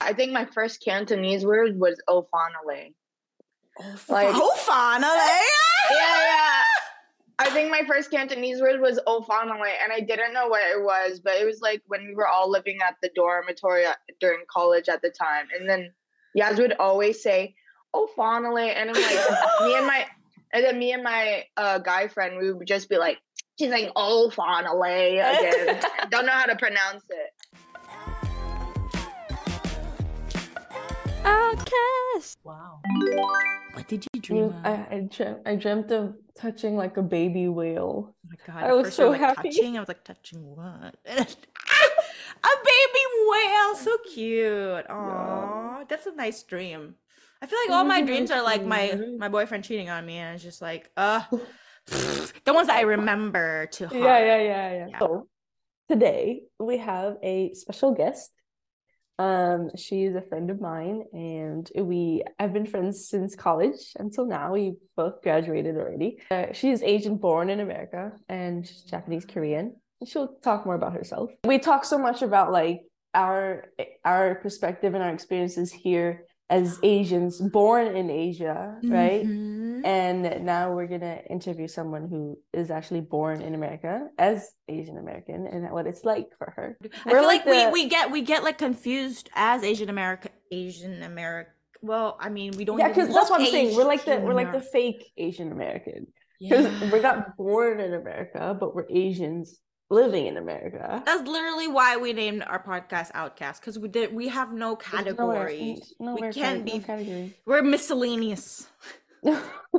I think my first Cantonese word was Ofanale. Like, Ofanale. Yeah, yeah. I think my first Cantonese word was Ofanale, and I didn't know what it was, but it was like when we were all living at the dormitory during college at the time. And then Yaz would always say, Ofanale, and I'm like, me and my, and then me and my uh, guy friend, we would just be like, she's like, Ofanale again. Don't know how to pronounce it. Outcast. Wow. What did you dream I, of? I, dreamt, I dreamt of touching like a baby whale. Oh my god! I was first you were so like, happy. Touching, I was like, touching what? a baby whale, so cute. Aww, that's a nice dream. I feel like all my dreams are like my my boyfriend cheating on me, and it's just like, uh, the ones that I remember to heart. Yeah, yeah, yeah, yeah. Yeah. So today we have a special guest. Um, she is a friend of mine, and we have been friends since college until now. We both graduated already. Uh, she is Asian born in America and Japanese Korean. She'll talk more about herself. We talk so much about like our our perspective and our experiences here as Asians born in Asia, right? Mhm. And now we're gonna interview someone who is actually born in America as Asian American and what it's like for her. I feel like, the- we, we get we get like confused as Asian America Asian America. Well, I mean, we don't. yeah, because that's what I'm saying. We're like the we're like the fake Asian American because Yeah. we're not born in America, but we're Asians living in America. That's literally why we named our podcast Outcast because we did we have no nowhere- category. no- we can't cate- no be. category. We're miscellaneous.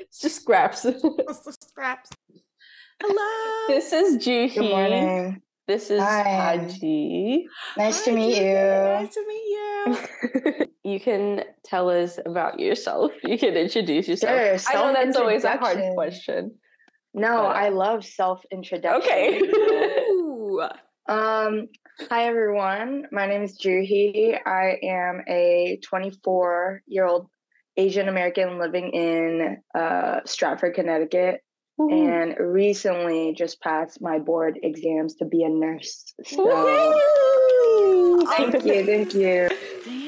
it's just scraps. it's just Scraps. Hello. this is Joohee. Good morning. This is Hi. Haji. Nice to meet Julie. you. Nice to meet you. you can tell us about yourself. You can introduce yourself. Sure, I know that's always a hard question. No, But- I love self introduction. Okay. Um, hi everyone. My name is Joohee. I am a 24 year old Asian American living in uh, Stratford, Connecticut, and recently just passed my board exams to be a nurse. So Woo! thank you, thank you.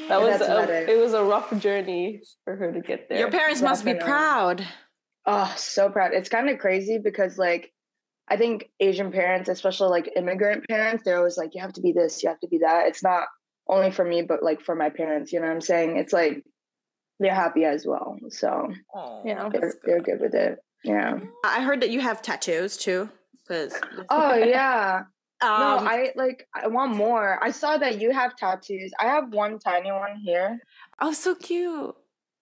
That was a, it. it was a rough journey for her to get there. Your parents must be proud. Oh, so proud. It's kind of crazy because like I think Asian parents, especially like immigrant parents, they're always like, you have to be this, you have to be that. It's not only for me, but like for my parents, you know what I'm saying? It's like they're happy as well. So Yeah. they're they're good with it. Yeah. I heard that you have tattoos too. Because Oh yeah. no, um, I like I want more. I saw that you have tattoos. I have one tiny one here. oh, so cute.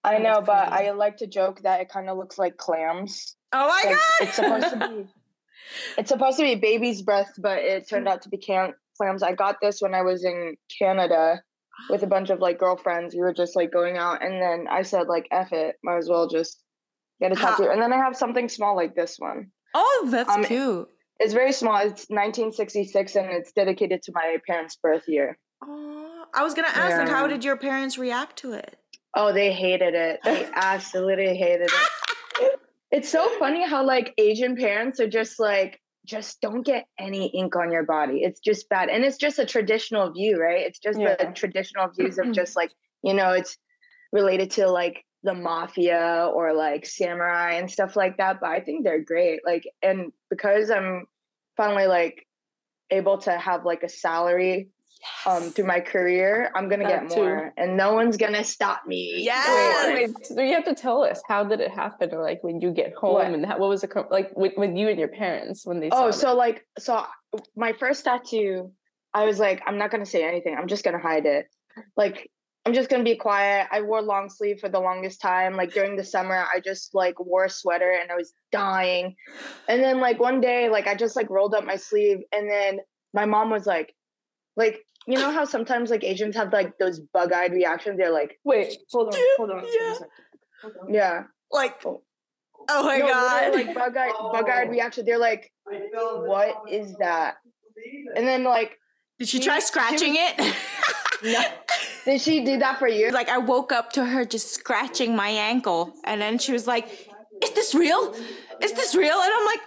I That's know, but pretty. I like to joke that it kind of looks like clams. Oh my Like, god! it's supposed to be it's supposed to be baby's breath, but it turned out to be can- clams. I got this when I was in Canada with a bunch of like girlfriends. We were just like going out, and then I said like, "F it, might as well just get a How- tattoo." And then I have something small like this one. oh, that's um, cute. It's very small. It's 1966, and it's dedicated to my parents' birth year. Oh, I was gonna ask, like, how did your parents react to it? Oh, they hated it. They absolutely hated it. It's so funny how like Asian parents are just like, just don't get any ink on your body. It's just bad. And it's just a traditional view, right? It's just the traditional views of just like, you know, it's related to like the mafia or like samurai and stuff like that. But I think they're great. Like, and because I'm finally like able to have like a salary um through my career, I'm gonna That get too. more and no one's gonna stop me. Yes! Wait, so you have to tell us how did it happen, or like when you get home, What? and how, what was the like with, with you and your parents when they? saw Oh, it? so like, so my first tattoo, I was like, I'm not gonna say anything. I'm just gonna hide it. Like, I'm just gonna be quiet. I wore long sleeve for the longest time. Like during the summer, I just like wore a sweater and I was dying. And then like one day, like I just like rolled up my sleeve, and then my mom was like, like you know how sometimes like Asians have like those bug-eyed reactions. They're like, wait, hold on, hold on. Yeah. yeah, Like, Oh. oh my no, god! like bug-eyed, bug-eyed reaction. They're like, what is that? And then like. Did she she- try she scratching it? No. Did she do that for you? like I woke up to her just scratching my ankle, and then she was like, "Is this real? Is this real?" And I'm like,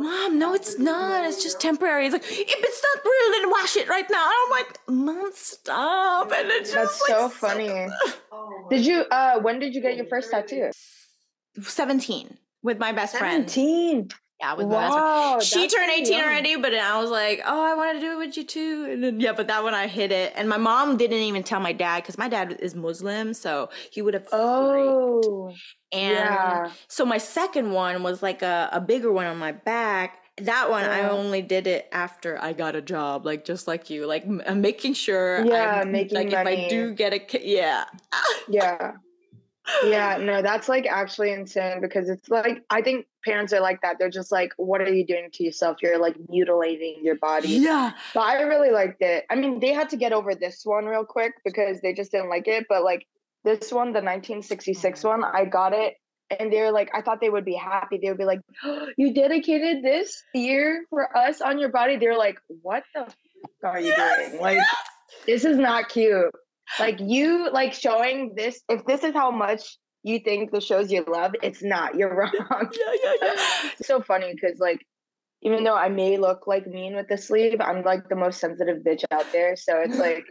Mom, no, it's not. It's just temporary. It's like, if it's not real, then wash it right now. And I'm like, Mom, stop. And it's just That's like so funny. Did you? Uh, when did you get your first tattoo? 17 with my best friend. Seventeen. Yeah, with my best friend. Wow. She turned 18 young. already, but I was like, oh, I want to do it with you too. And then, yeah, but that one I hit it. And my mom didn't even tell my dad because my dad is Muslim. So he would have. freaked. Oh. And yeah. so my second one was like a, a bigger one on my back. That one I only did it after I got a job, like just like you, like making sure. Yeah, I'm, making like if I do get a, yeah, Yeah. Yeah, no, that's like actually insane because it's like I think parents are like that. They're just like, what are you doing to yourself? You're like mutilating your body. yeah, But I really liked it. I mean, they had to get over this one real quick because they just didn't like it. But like this one, the 1966 one, I got it. And they're like, I thought they would be happy. They would be like, you dedicated this year for us on your body. They're like, what the f- are you Yes, doing? Like, this is not cute. Like, you like showing this. If this is how much you think the shows you love, it's not. You're wrong. yeah, yeah, yeah. it's so funny because like even though I may look like mean with the sleeve, I'm like the most sensitive bitch out there. So it's like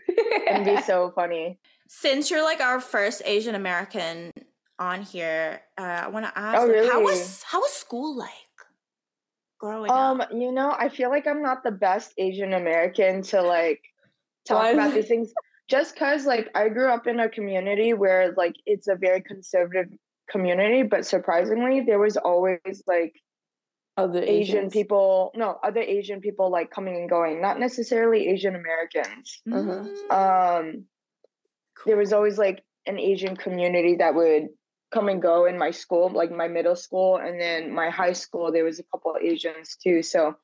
it'd be so funny. Since you're like our first Asian American on here, uh, I want to ask, Oh, like, how was how was school like growing Um, up? you know, I feel like I'm not the best Asian American to like talk about these things. Just cause like I grew up in a community where like it's a very conservative community, but surprisingly there was always like Other Asian Asians. people no, other Asian people like coming and going, not necessarily Asian Americans. uh-huh. Mm, um there was always like an asian community that would come and go in my school like my middle school and then my high school there was a couple of asians too so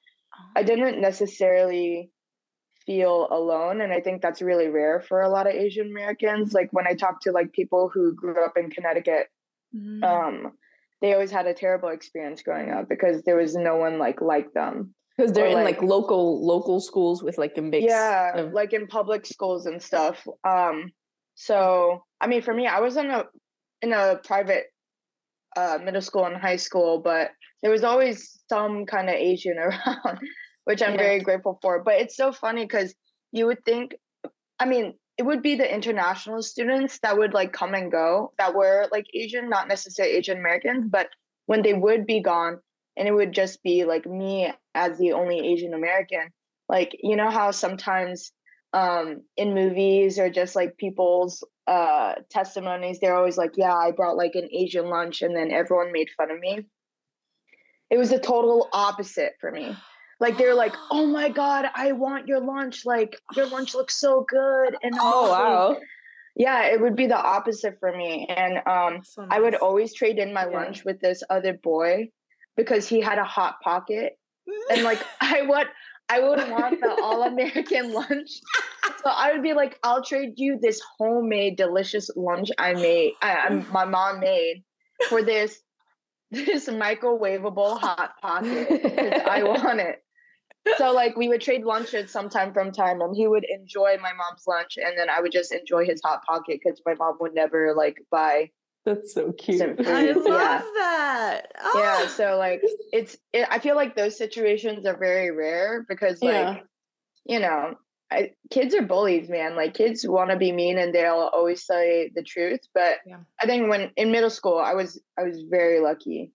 i didn't necessarily feel alone and i think that's really rare for a lot of asian americans like when i talk to like people who grew up in connecticut Mm. um they always had a terrible experience growing up because there was no one like like them Because they're or, in like- like local local schools with like a mix. yeah of- like in public schools and stuff um so i mean for me i was in a in a private uh middle school and high school but there was always some kind of asian around which i'm Yeah. very grateful for but it's so funny because you would think i mean it would be the international students that would like come and go that were like asian not necessarily asian americans but when they would be gone and it would just be like me as the only asian american like you know how sometimes um in movies or just like people's uh testimonies they're always like yeah i brought like an asian lunch and then everyone made fun of me it was the total opposite for me like they're like oh my god i want your lunch like your lunch looks so good and I'm Oh wow. yeah it would be the opposite for me and um So I would always trade in my Yeah. lunch with this other boy because he had a hot pocket. And like I would I would want the all American lunch. So I would be like, I'll trade you this homemade delicious lunch I made I, my mom made for this this microwavable hot pocket. I want it. So like we would trade lunches sometime from time and he would enjoy my mom's lunch and then I would just enjoy his hot pocket because my mom would never like buy That's so cute. I love Yeah. that. Oh. yeah Oh. so like it's it, i feel like those situations are very rare because like Yeah. you know I, kids are bullies man like kids want to be mean and they'll always say the truth but Yeah. i think when in middle school i was i was very lucky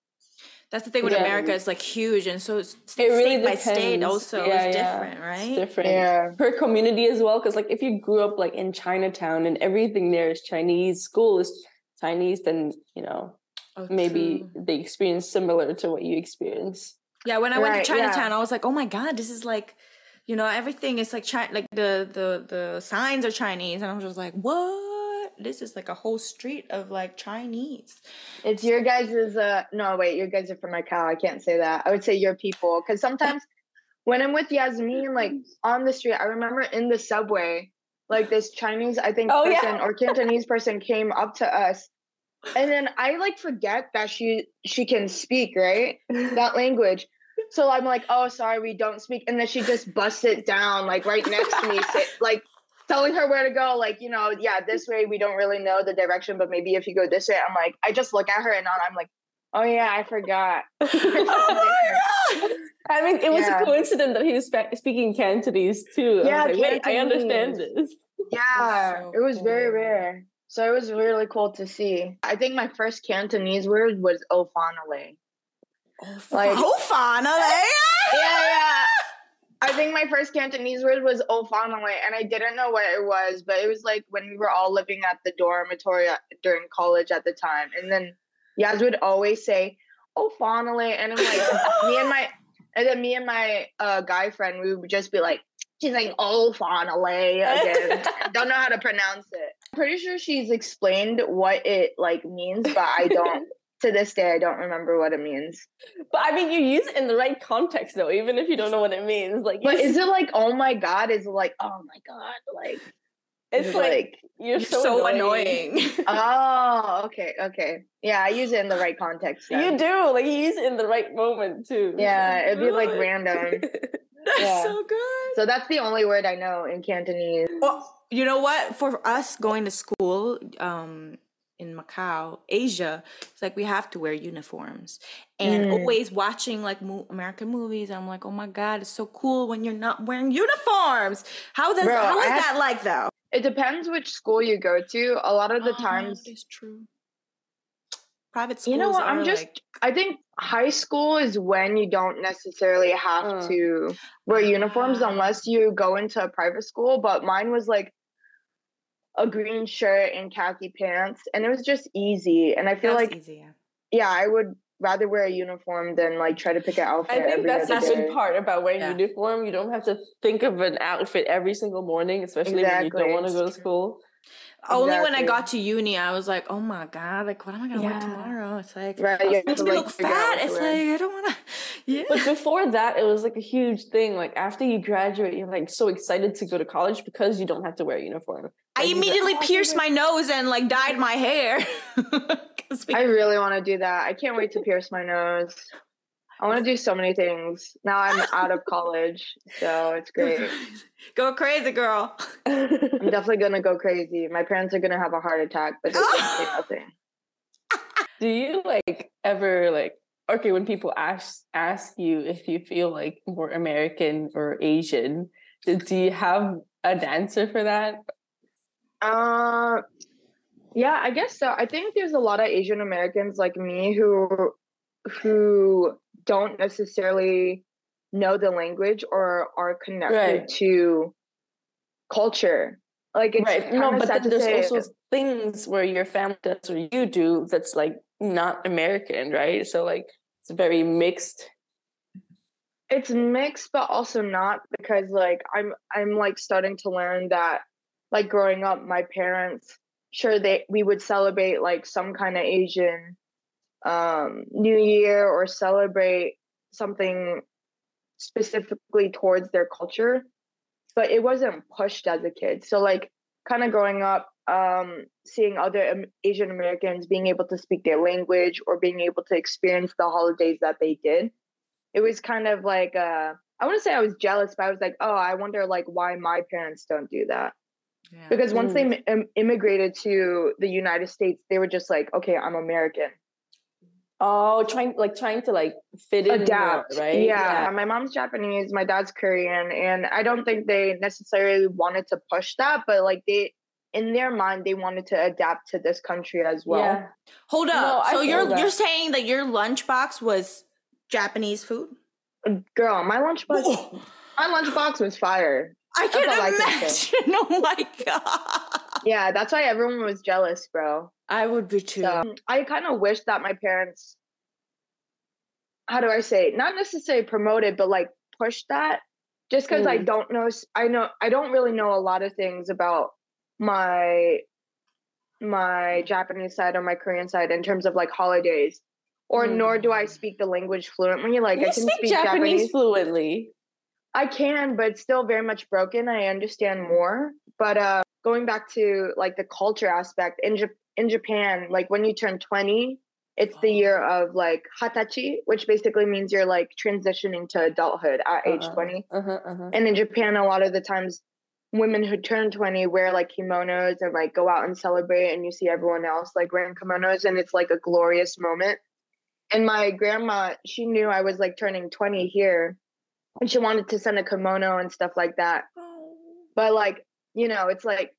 That's the thing with Yeah. America. It's like huge, and so it's It really state by state also Yeah, is yeah. different, right? It's different. yeah Per community as well, because like if you grew up like in Chinatown and everything there is Chinese, school is Chinese, then you know Oh, maybe true. the experience similar to what you experience. Yeah, when I went to Chinatown, yeah. I was like, "Oh my god, this is like, you know, everything is like Chi- like the the the signs are Chinese," and I was just like, "What? This is like a whole street of like Chinese." it's your guys' uh no wait your guys are from Macau. i can't say that i would say your people because sometimes when i'm with Iasmin like on the street i remember in the subway like this chinese i think Oh, yeah. person or cantonese person came up to us and then i like forget that she she can speak right that language so i'm like oh sorry we don't speak and then she just busts it down like right next to me say, like telling her where to go like you know yeah this way we don't really know the direction but maybe if you go this way i'm like i just look at her and i'm like Oh yeah, I forgot. oh my god! I mean, it was Yeah. a coincidence that he was spe- speaking Cantonese too. I Yeah, was like, wait, I understand this. Yeah, so it was very rare. So it was really cool to see. I think my first Cantonese word was Ofanale. Like- oh, finally! Yeah, yeah. I think my first Cantonese word was Ofanale, and I didn't know what it was, but it was like when we were all living at the dormitory during college at the time. And then Yaz would always say, Ofanale, and I'm like, me and my, and then me and my uh, guy friend, we would just be like, she's like, Ofanale again. don't know how to pronounce it. I'm pretty sure she's explained what it like means, but I don't. To this day, I don't remember what it means. But I mean, you use it in the right context though, even if you don't know what it means. Like, But is it like, oh my god? Is it like, oh my god? Like, it's is it like, you're, You're so, so annoying. annoying. oh, okay, okay. Yeah, I use it in the right context. You do like you use it in the right moment too. Yeah, it'd be like random. That's Yeah. so good. So that's the only word I know in Cantonese. Well, you know what? For us going to school um, in Macau, Asia, it's like we have to wear uniforms. And Mm. always watching like mo- American movies, I'm like, oh my god, it's so cool when you're not wearing uniforms. How does Bro, how is that like though? It depends which school you go to. A lot of the Oh, times, it's true. Private schools you know what? I'm just. like, I think high school is when you don't necessarily have Uh. to wear uniforms Ah. unless you go into a private school. But mine was like a green shirt and khaki pants, and it was just easy. And I feel that's like easy, yeah. yeah, I would rather wear a uniform than like try to pick an outfit. I think every that's the good part about wearing Yeah. uniform. You don't have to think of an outfit every single morning, especially when you don't want to go to It's true. school. Only when I got to uni, I was like, oh my god, like what am I gonna wear tomorrow? It's like Right, you it have makes to, me like, look fat. It's like I don't wanna Yeah. But before that, it was like a huge thing. Like after you graduate, you're like so excited to go to college because you don't have to wear a uniform. I Like, you're like, immediately "Oh, pierced wear-" my nose and like dyed my hair. 'Cause we- I really want to do that. I can't wait to pierce my nose. I want to do so many things. Now I'm out of college, so it's great. Go crazy, girl. I'm definitely gonna go crazy. My parents are gonna have a heart attack, but they can say nothing. Do you like ever like okay when people ask ask you if you feel like more American or Asian? Do do you have an answer for that? Uh, yeah, I guess so. I think there's a lot of Asian Americans like me who who don't necessarily know the language or are connected Right. to culture. Like it's right. No, but then there's say. also things where your family does or you do that's like not American, right? So like it's very mixed. it's mixed but also not because like i'm i'm like starting to learn that like growing up my parents sure they we would celebrate like some kind of asian um new year or celebrate something specifically towards their culture but it wasn't pushed as a kid so like kind of growing up um seeing other asian americans being able to speak their language or being able to experience the holidays that they did it was kind of like uh I wouldn't say I was jealous, but I was like, oh, I wonder like why my parents don't do that. Yeah. Because once they im- im- immigrated to the United States, they were just like, okay, I'm American. Oh, trying like trying to like fit in more, Adapt, right? Yeah. My mom's Japanese, my dad's Korean, and I don't think they necessarily wanted to push that, but like they, in their mind, they wanted to adapt to this country as well. yeah. Hold up. I so you're that. you're saying that your lunchbox was Japanese food? Girl, my lunchbox, Whoa. my lunchbox was fire. I That's I can imagine. Oh my god. Yeah, that's why everyone was jealous, bro. I would be too. So I kind of wish that my parents, how do I say, not necessarily promoted, but like pushed that. Just because I Mm. don't know, I know I don't really know a lot of things about my my Japanese side or my Korean side in terms of like holidays, or nor do I Mm. speak the language fluently. Like you I can speak, speak Japanese, Japanese. fluently. I can, but it's still very much broken. I understand more. But uh, going back to like the culture aspect in Jap- in Japan, like when you turn twenty, it's the year of like hatachi, which basically means you're like transitioning to adulthood at age Uh-uh. twenty. Uh-huh, uh-huh. And in Japan, a lot of the times, women who turn twenty wear like kimonos and like go out and celebrate, and you see everyone else like wearing kimonos, and it's like a glorious moment. and my grandma, she knew I was like turning 20 here and she wanted to send a kimono and stuff like that. Oh. But like, you know, it's like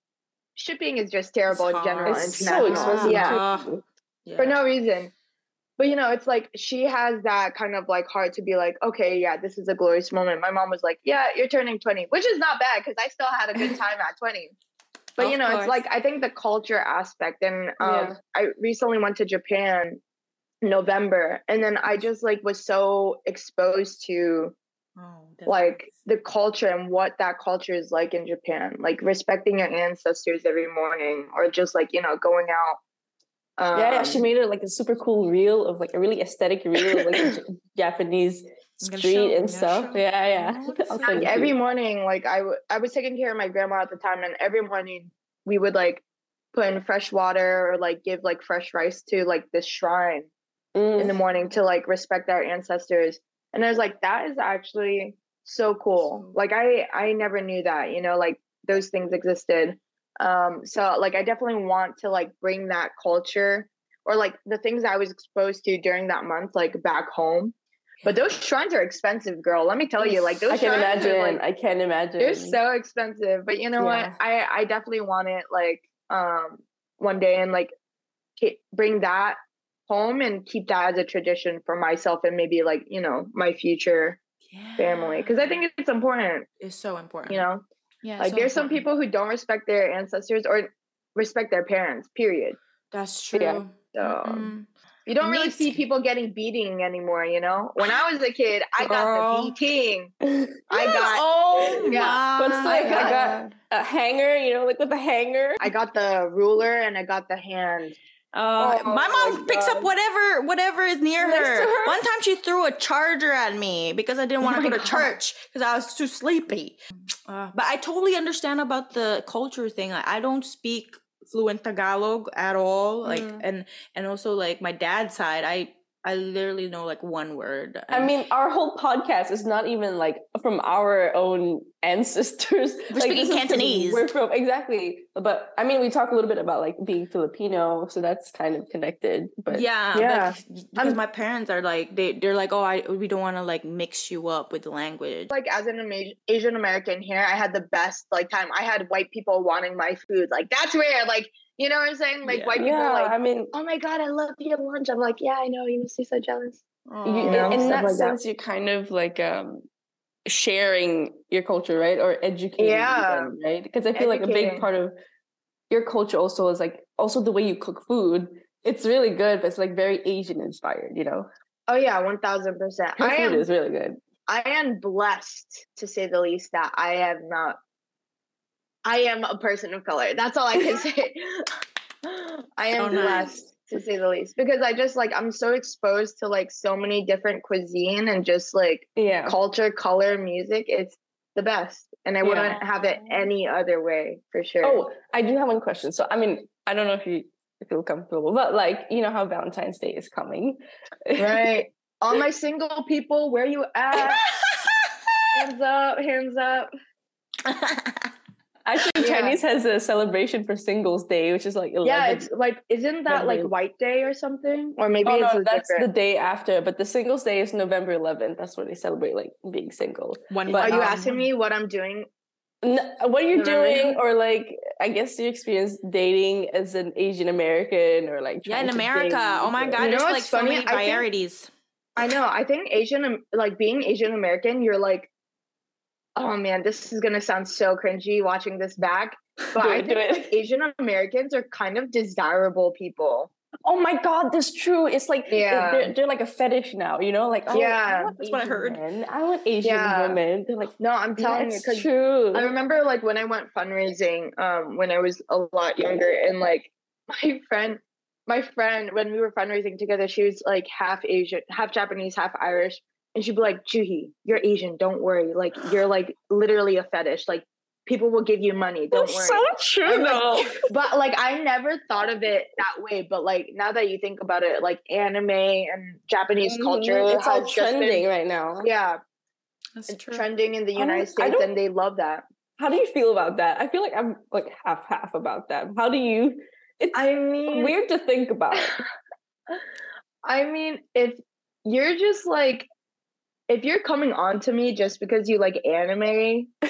shipping is just terrible in general. hard. It's so international. expensive. Yeah. Uh, yeah. for no reason. But you know, it's like she has that kind of like heart to be like, okay, yeah, this is a glorious moment. My mom was like, yeah, you're turning 20, which is not bad because I still had a good time at 20. But you know, course. it's like I think the culture aspect, and um, Yeah. I recently went to Japan November, and then I just like was so exposed to Oh, like the culture and what that culture is like in Japan, like respecting your ancestors every morning, or just like you know going out. Um, yeah, yeah, she made it like a super cool reel of like a really aesthetic reel of like Japanese street show- and stuff. show. Yeah, yeah. That's I'll so send like every morning like I w- I was taking care of my grandma at the time and every morning we would like put in fresh water or like give like fresh rice to like this shrine in the Mm. morning to like respect our ancestors and i was like that is actually so cool like i i never knew that you know like those things existed um so like i definitely want to like bring that culture or like the things i was exposed to during that month like back home but those shrines are expensive girl let me tell you like those I can shrines are, imagine. like, I can't imagine. they're so expensive, but you know Yeah. what? I I definitely want it like um one day and like bring that home and keep that as a tradition for myself and maybe like you know my future family because I think it's important. it's so important. You know, yeah. like so there's some people who don't respect their ancestors or respect their parents. Period. That's true. Yeah. So Mm-mm. you don't It really needs see people getting beating anymore. You know, when I was a kid, I got the beating. I got Oh Yeah. my But it's like, I got- a hanger, you know, like with a hanger. I got the ruler and I got the hand. Uh, Oh my my mom picks up whatever whatever is near her. her? One time she threw a charger at me because I didn't Oh want to my go to God. church because I was too sleepy. Uh, but I totally understand about the culture thing. Like, I don't speak fluent Tagalog at all. Like Mm. and and also like my dad's side, I I literally know like one word. I and- mean, our whole podcast is not even like from our own ancestors. We're like, speaking this is 'cause Cantonese. We're from exactly, but I mean, we talk a little bit about like being Filipino, so that's kind of connected. But yeah, Yeah. but because my parents are like they they're like oh I we don't want to like mix you up with the language. like as an Ama- Asian American here, I had the best like time. I had white people wanting my food. Like that's rare. Like you know what I'm saying? Like Yeah. white people yeah, are like, I mean, oh my god, I love your lunch. I'm like, yeah, I know. You must be so jealous. you, Aw. know, in that like that. sense, you're kind of like um sharing your culture, right, or educating Yeah. them, right? Because I feel like a big part of your culture also is like also the way you cook food. It's really good, but it's like very Asian inspired, you know. Oh yeah, one thousand percent. Her I food am is really good. I am blessed to say the least that I have not. I am a person of color. That's all I can say. I am So nice. blessed to say the least because I just like I'm so exposed to like so many different cuisine and just like Yeah. culture, color, music. It's the best, and I Yeah. wouldn't have it any other way for sure. Oh, I do have one question. So, I mean, I don't know if you feel comfortable, but like, you know how Valentine's Day is coming. right. All my single people, where you at? hands up, hands up. Actually, Yeah. Chinese has a celebration for Singles Day, which is like 11. Yeah, it's like, isn't that like White Day or something? Or maybe Oh it's no, a that's the day after, but the Singles Day is November 11th. That's when they celebrate like being single. One But, Are you um, asking me what I'm doing? N- what you're November? doing, or like, I guess you experience dating as an Asian American, or like Yeah, in America. Oh my god, You know there's like what's so funny? many I think- varieties. I know. I think Asian, like being Asian American, you're like, oh man, this is gonna sound so cringy watching this back. But Do I it, do think it. like, Asian Americans are kind of desirable people. Oh my god, that's true. It's like Yeah. they're, they're like a fetish now, you know? Like, oh, Yeah. I want That's what I heard. Men. I want Asian Yeah. women. They're like, No, I'm telling you that's because true. I remember like when I went fundraising um when I was a lot younger and like my friend my friend when we were fundraising together she was like half Asian half Japanese half Irish and she'd be like Joohee you're Asian don't worry like you're like literally a fetish like people will give you money don't that's worry so true, I'm like- though. but like I never thought of it that way but like now that you think about it like anime and Japanese culture Mhm, It's all just been- trending right now. yeah That's it's true. trending in the United States and they love that How do you feel about that? I feel like I'm like half half about that. How do you? It's I mean weird to think about. I mean, if you're just like, if you're coming on to me just because you like anime,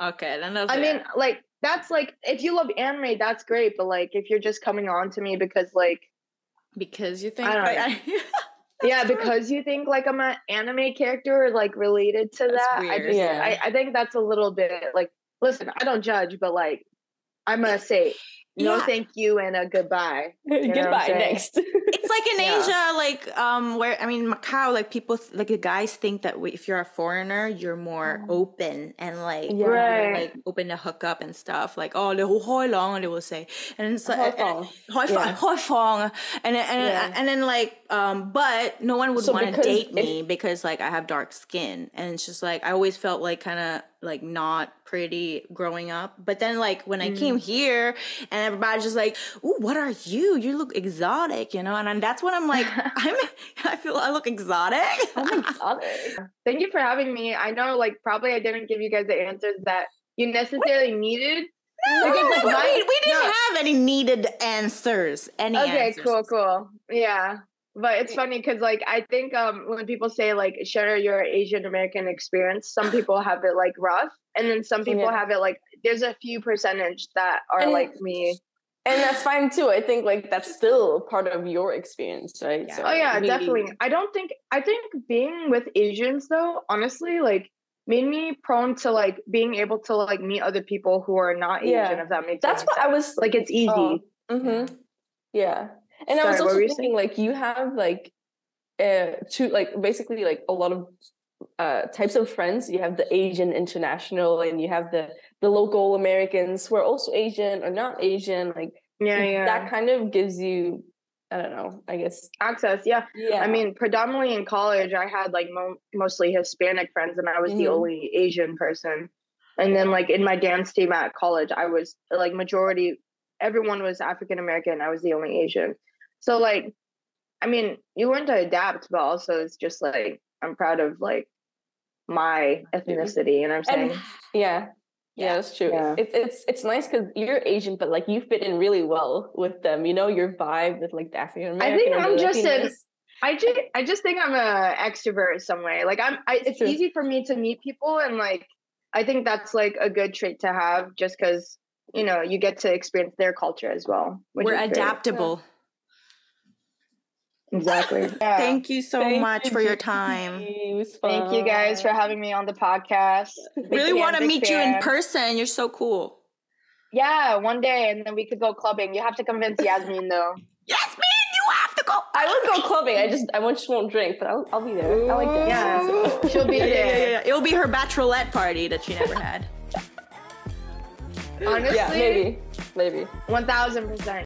Okay, then that's I it. mean, like that's like if you love anime, that's great. But like if you're just coming on to me because like because you think I don't like, know. I- yeah, because you think like I'm an anime character or like related to That's that. I just Yeah. I, I think that's a little bit like listen, I don't judge, but like I'm gonna say no Yeah. thank you and a goodbye. know Goodbye. Next. it's like in Yeah. Asia, like um, where I mean Macau, like people, th- like the guys think that w- if you're a foreigner, you're more open and like Yeah. Right. like open to hook up and stuff. Like oh, the hoi long, they will say, and it's like Hoi fong. hoi fong, Yeah. and then- and Yeah. and then like um, but no one would So want to date if- me because like I have dark skin, and it's just like I always felt like kind of like not pretty growing up. But then like when I came mm. here, and everybody's just like, "Ooh, what are you? You look exotic," you know, and, and that's when I'm like, I'm I feel I look exotic. oh my god. Thank you for having me. I know like probably I didn't give you guys the answers that you necessarily needed. No, Because, like, we, my- we didn't no. have any needed answers. Any Okay, answers. cool, cool. Yeah. But it's funny because like I think um when people say like share your Asian American experience, some people have it like rough and then some people Yeah. have it like there's a few percentage that are And- like me. And that's fine too. I think like that's still part of your experience, right? Yeah. So Oh yeah, definitely. I don't think I think being with Asians though, honestly, like made me prone to like being able to like meet other people who are not Asian, Yeah. if that makes That's any what I was like it's easy. Oh, mm-hmm. Yeah. And I was also thinking like you have like uh two like basically like a lot of uh types of friends. You have the Asian international and you have the the local Americans who are also Asian or not Asian. Like Yeah, yeah. that kind of gives you I don't know, I guess Access, yeah. yeah. I mean, predominantly in college, I had like mo- mostly Hispanic friends, and I was the Mhm. only Asian person. And then, like in my dance team at college, I was like majority, everyone was African American. I was the only Asian. So, like, I mean, you learn to adapt, but also it's just like I'm proud of like my mm-hmm. ethnicity. You know what I'm and saying? yeah. Yeah, that's true. Yeah. It's it's it's nice because you're Asian, but like you fit in really well with them. You know your vibe with like the African American. I think I'm just an- Latinos. I just, I just think I'm a extrovert some way. Like I'm, I, it's True. easy for me to meet people, and like I think that's like a good trait to have, just because you know you get to experience their culture as well. We're adaptable. great. Adaptable. Exactly. Yeah. Thank you so Thank much you, for your time. It Thank you guys for having me on the podcast. Big Really want to big meet you in person. You're so cool. Yeah, one day, and then we could go clubbing. You have to convince Iasmin though. Iasmin, you have to go. I would go clubbing. I just I just won't drink, but I'll, I'll be there. I like dancing. Yeah, so. she'll be Yeah, yeah, there. yeah, yeah. It'll be her bachelorette party that she never had. Honestly, Yeah, maybe, maybe. one thousand percent.